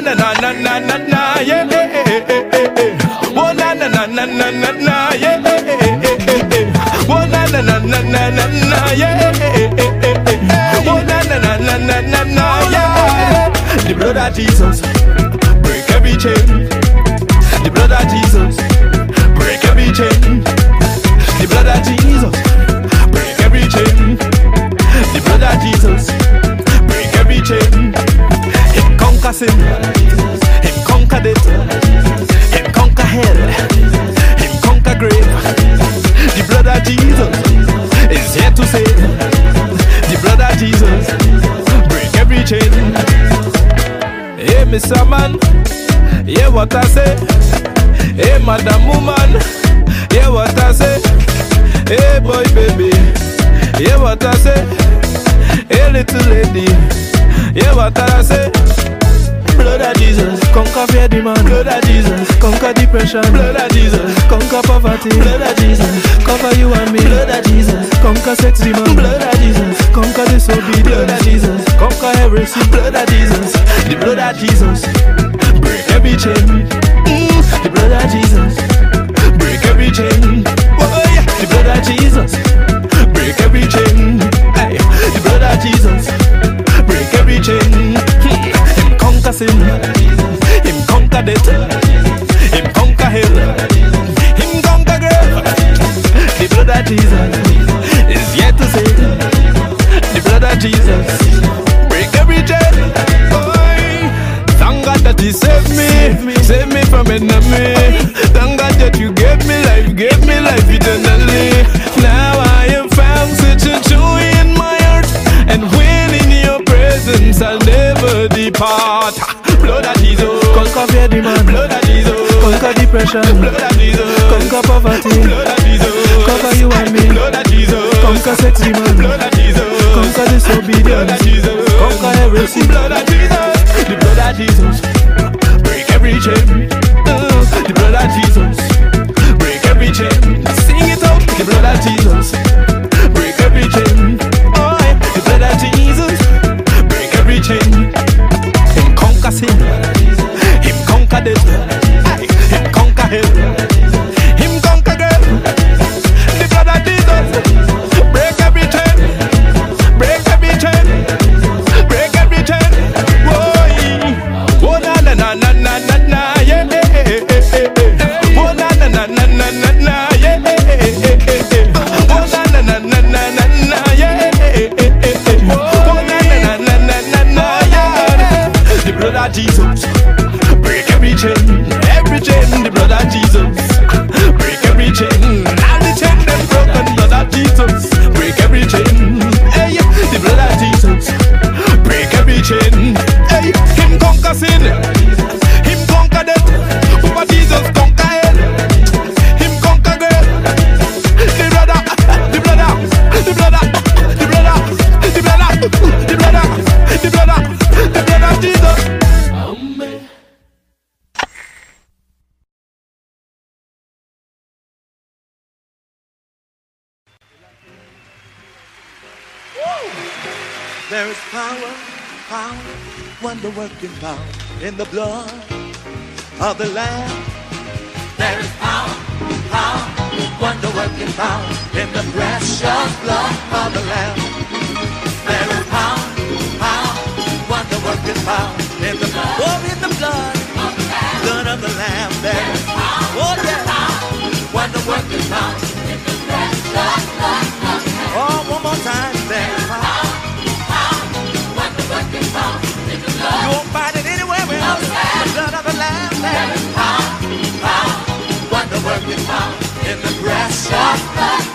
na na na na na na na yeah eh eh eh eh eh eh. Oh na na na na na na na yeah eh eh eh eh eh eh. Oh na na na na na na na yeah eh eh eh eh eh eh. Oh na na na na na na na yeah. The blood of Jesus break every chain. Sin, him conquer death, him conquer hell, him conquer grave. The blood of Jesus is here to save. The blood of Jesus break every chain. Hey, Mr. Man, hear what I say. Hey, Madam Woman, hear what I say. Hey, boy, baby, hear what I say. Hey, little lady, hear what I say. Blood of Jesus, conquer fear demand. Blood of Jesus, conquer depression. Blood of Jesus, conquer poverty. Blood of Jesus, cover you and me. Blood of Jesus, conquer sex demand. Blood of Jesus, conquer disobedience. Blood of Jesus, conquer heresy. Blood of Jesus, the blood of Jesus, break every chain. Him. Him conquer death, conquer depression. Blood of Jesus, conquer poverty. Blood of Jesus, cover you and me. Blood of Jesus, conquer sex demand. Blood of Jesus, conquer disobedience. Blood of Jesus, conquer heresy. Blood of Jesus, the blood of Jesus, break every chain. The blood of Jesus, break every chain. Sing it out, the blood of Jesus, power, power, wonder working power in the blood of the Lamb. There is power, power, wonder working power in the precious blood of the Lamb. There is power, power, wonder working power in the blood, oh, in the blood, blood of the Lamb. There is power, oh yeah, wonder working power in the precious blood of the Lamb. Of the Lamb. There is power, power, wonder working power in the blood of the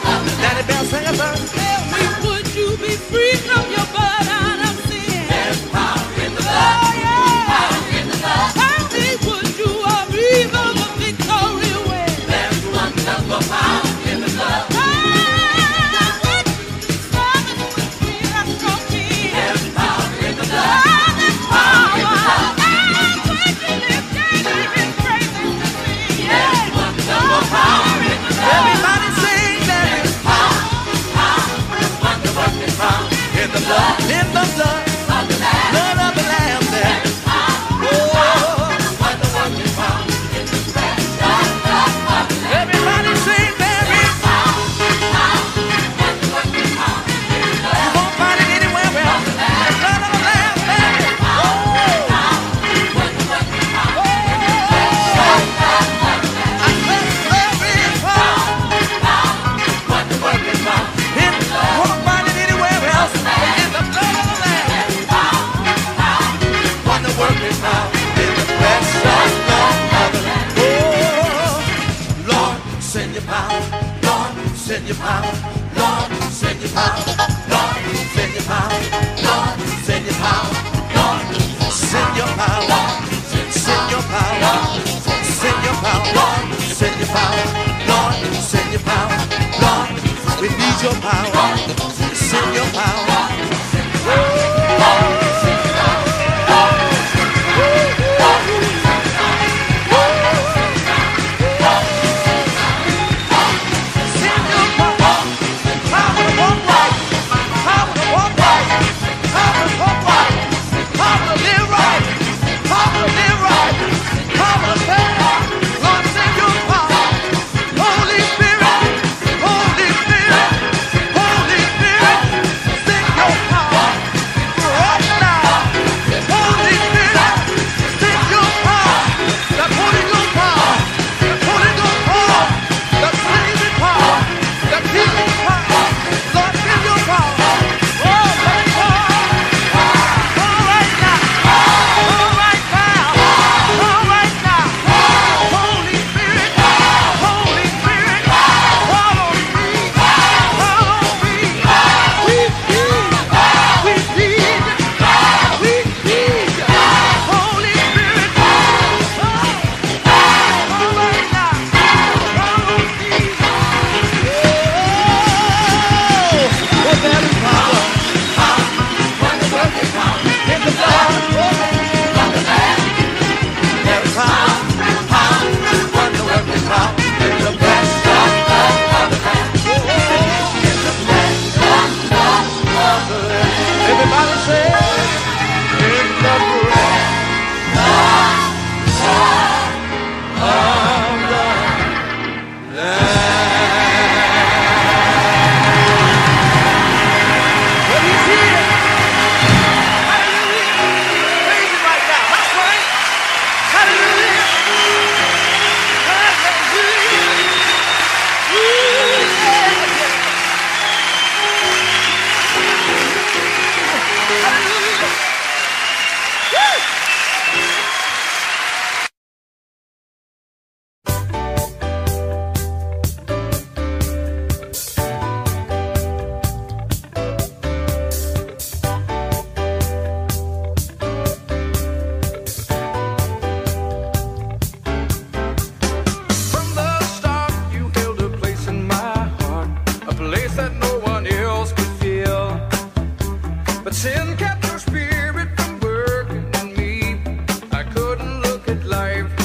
life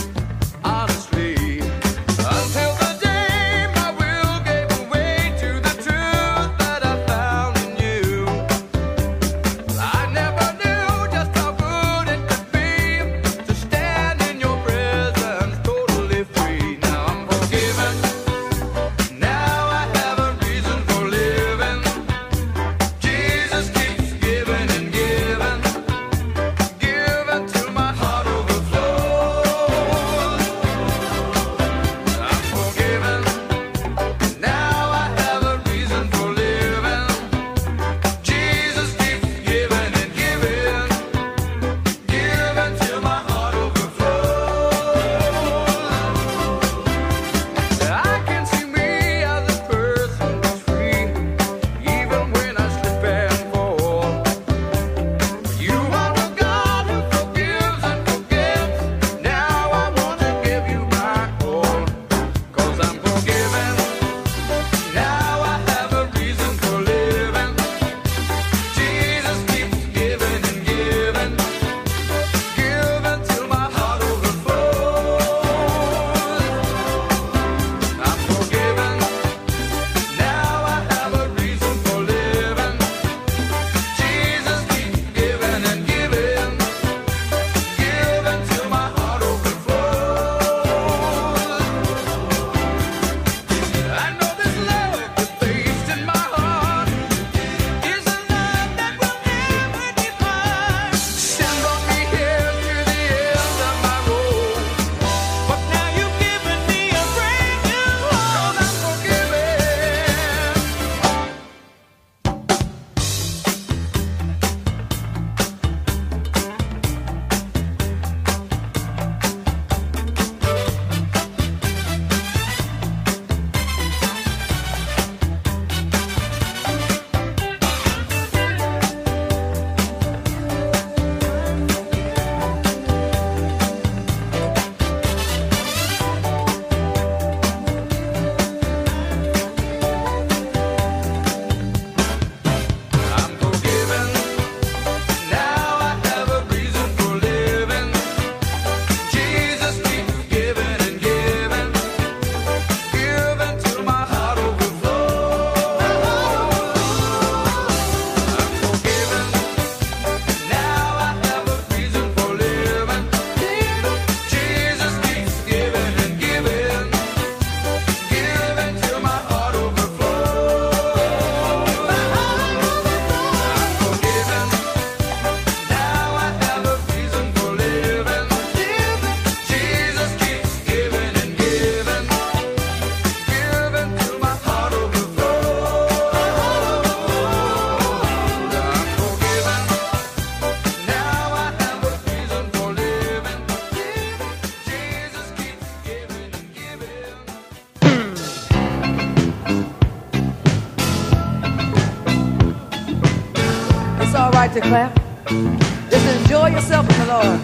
Lord.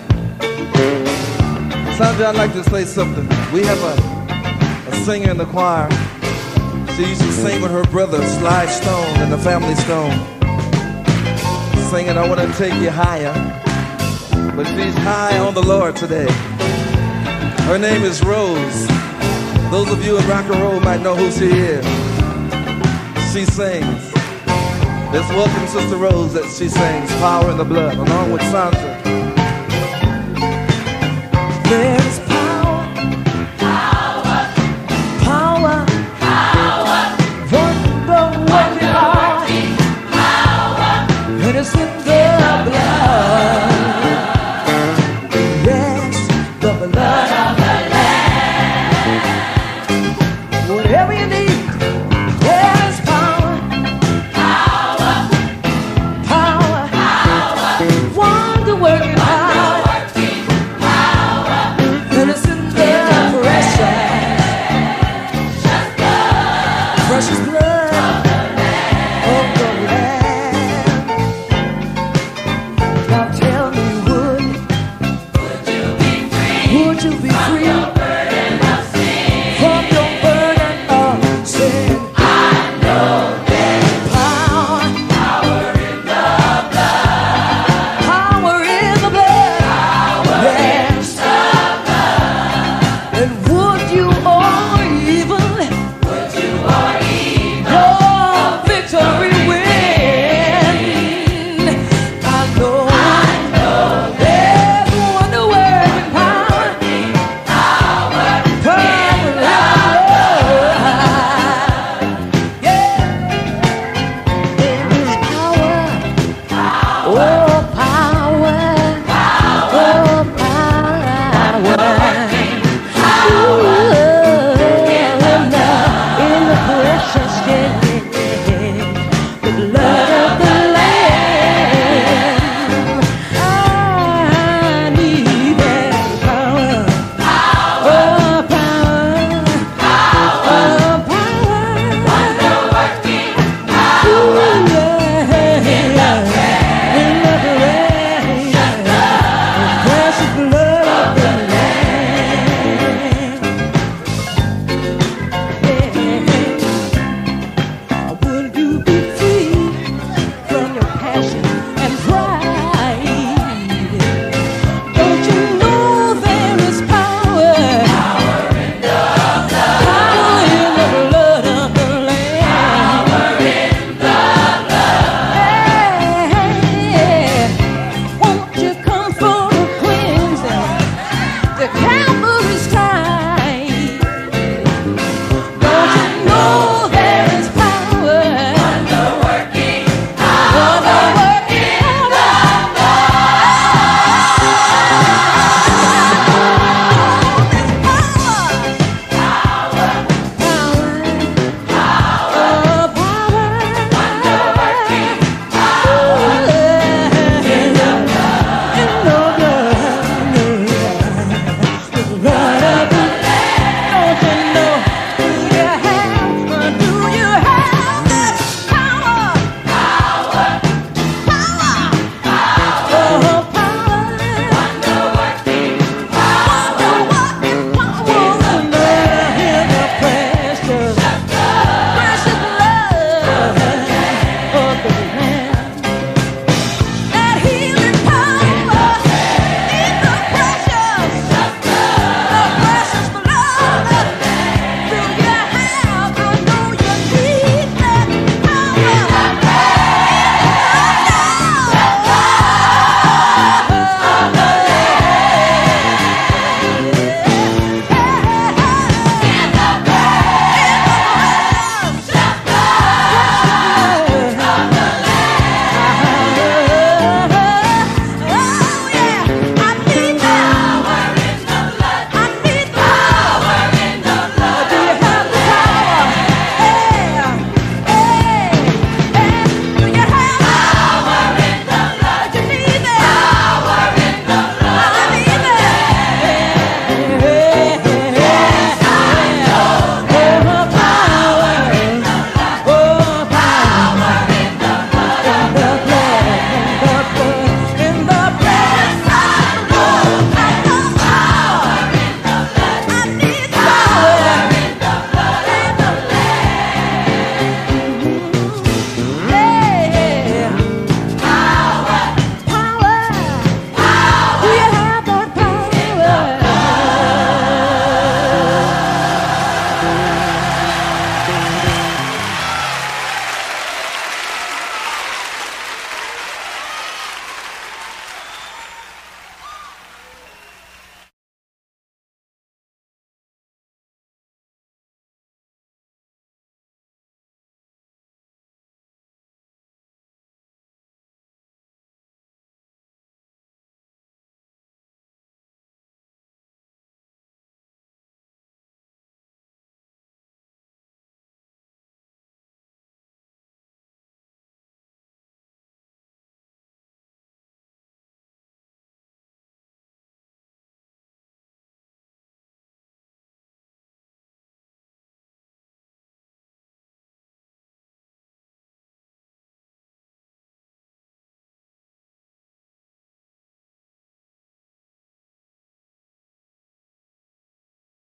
Sandra, I'd like to say something. We have a, a singer in the choir. She used to sing with her brother, Sly Stone, and the Family Stone. Singing, I want to take you higher. But she's high on the Lord today. Her name is Rose. Those of you in rock and roll might know who she is. She sings. Let's welcome Sister Rose that she sings Power in the Blood, along with Sandra. There's power.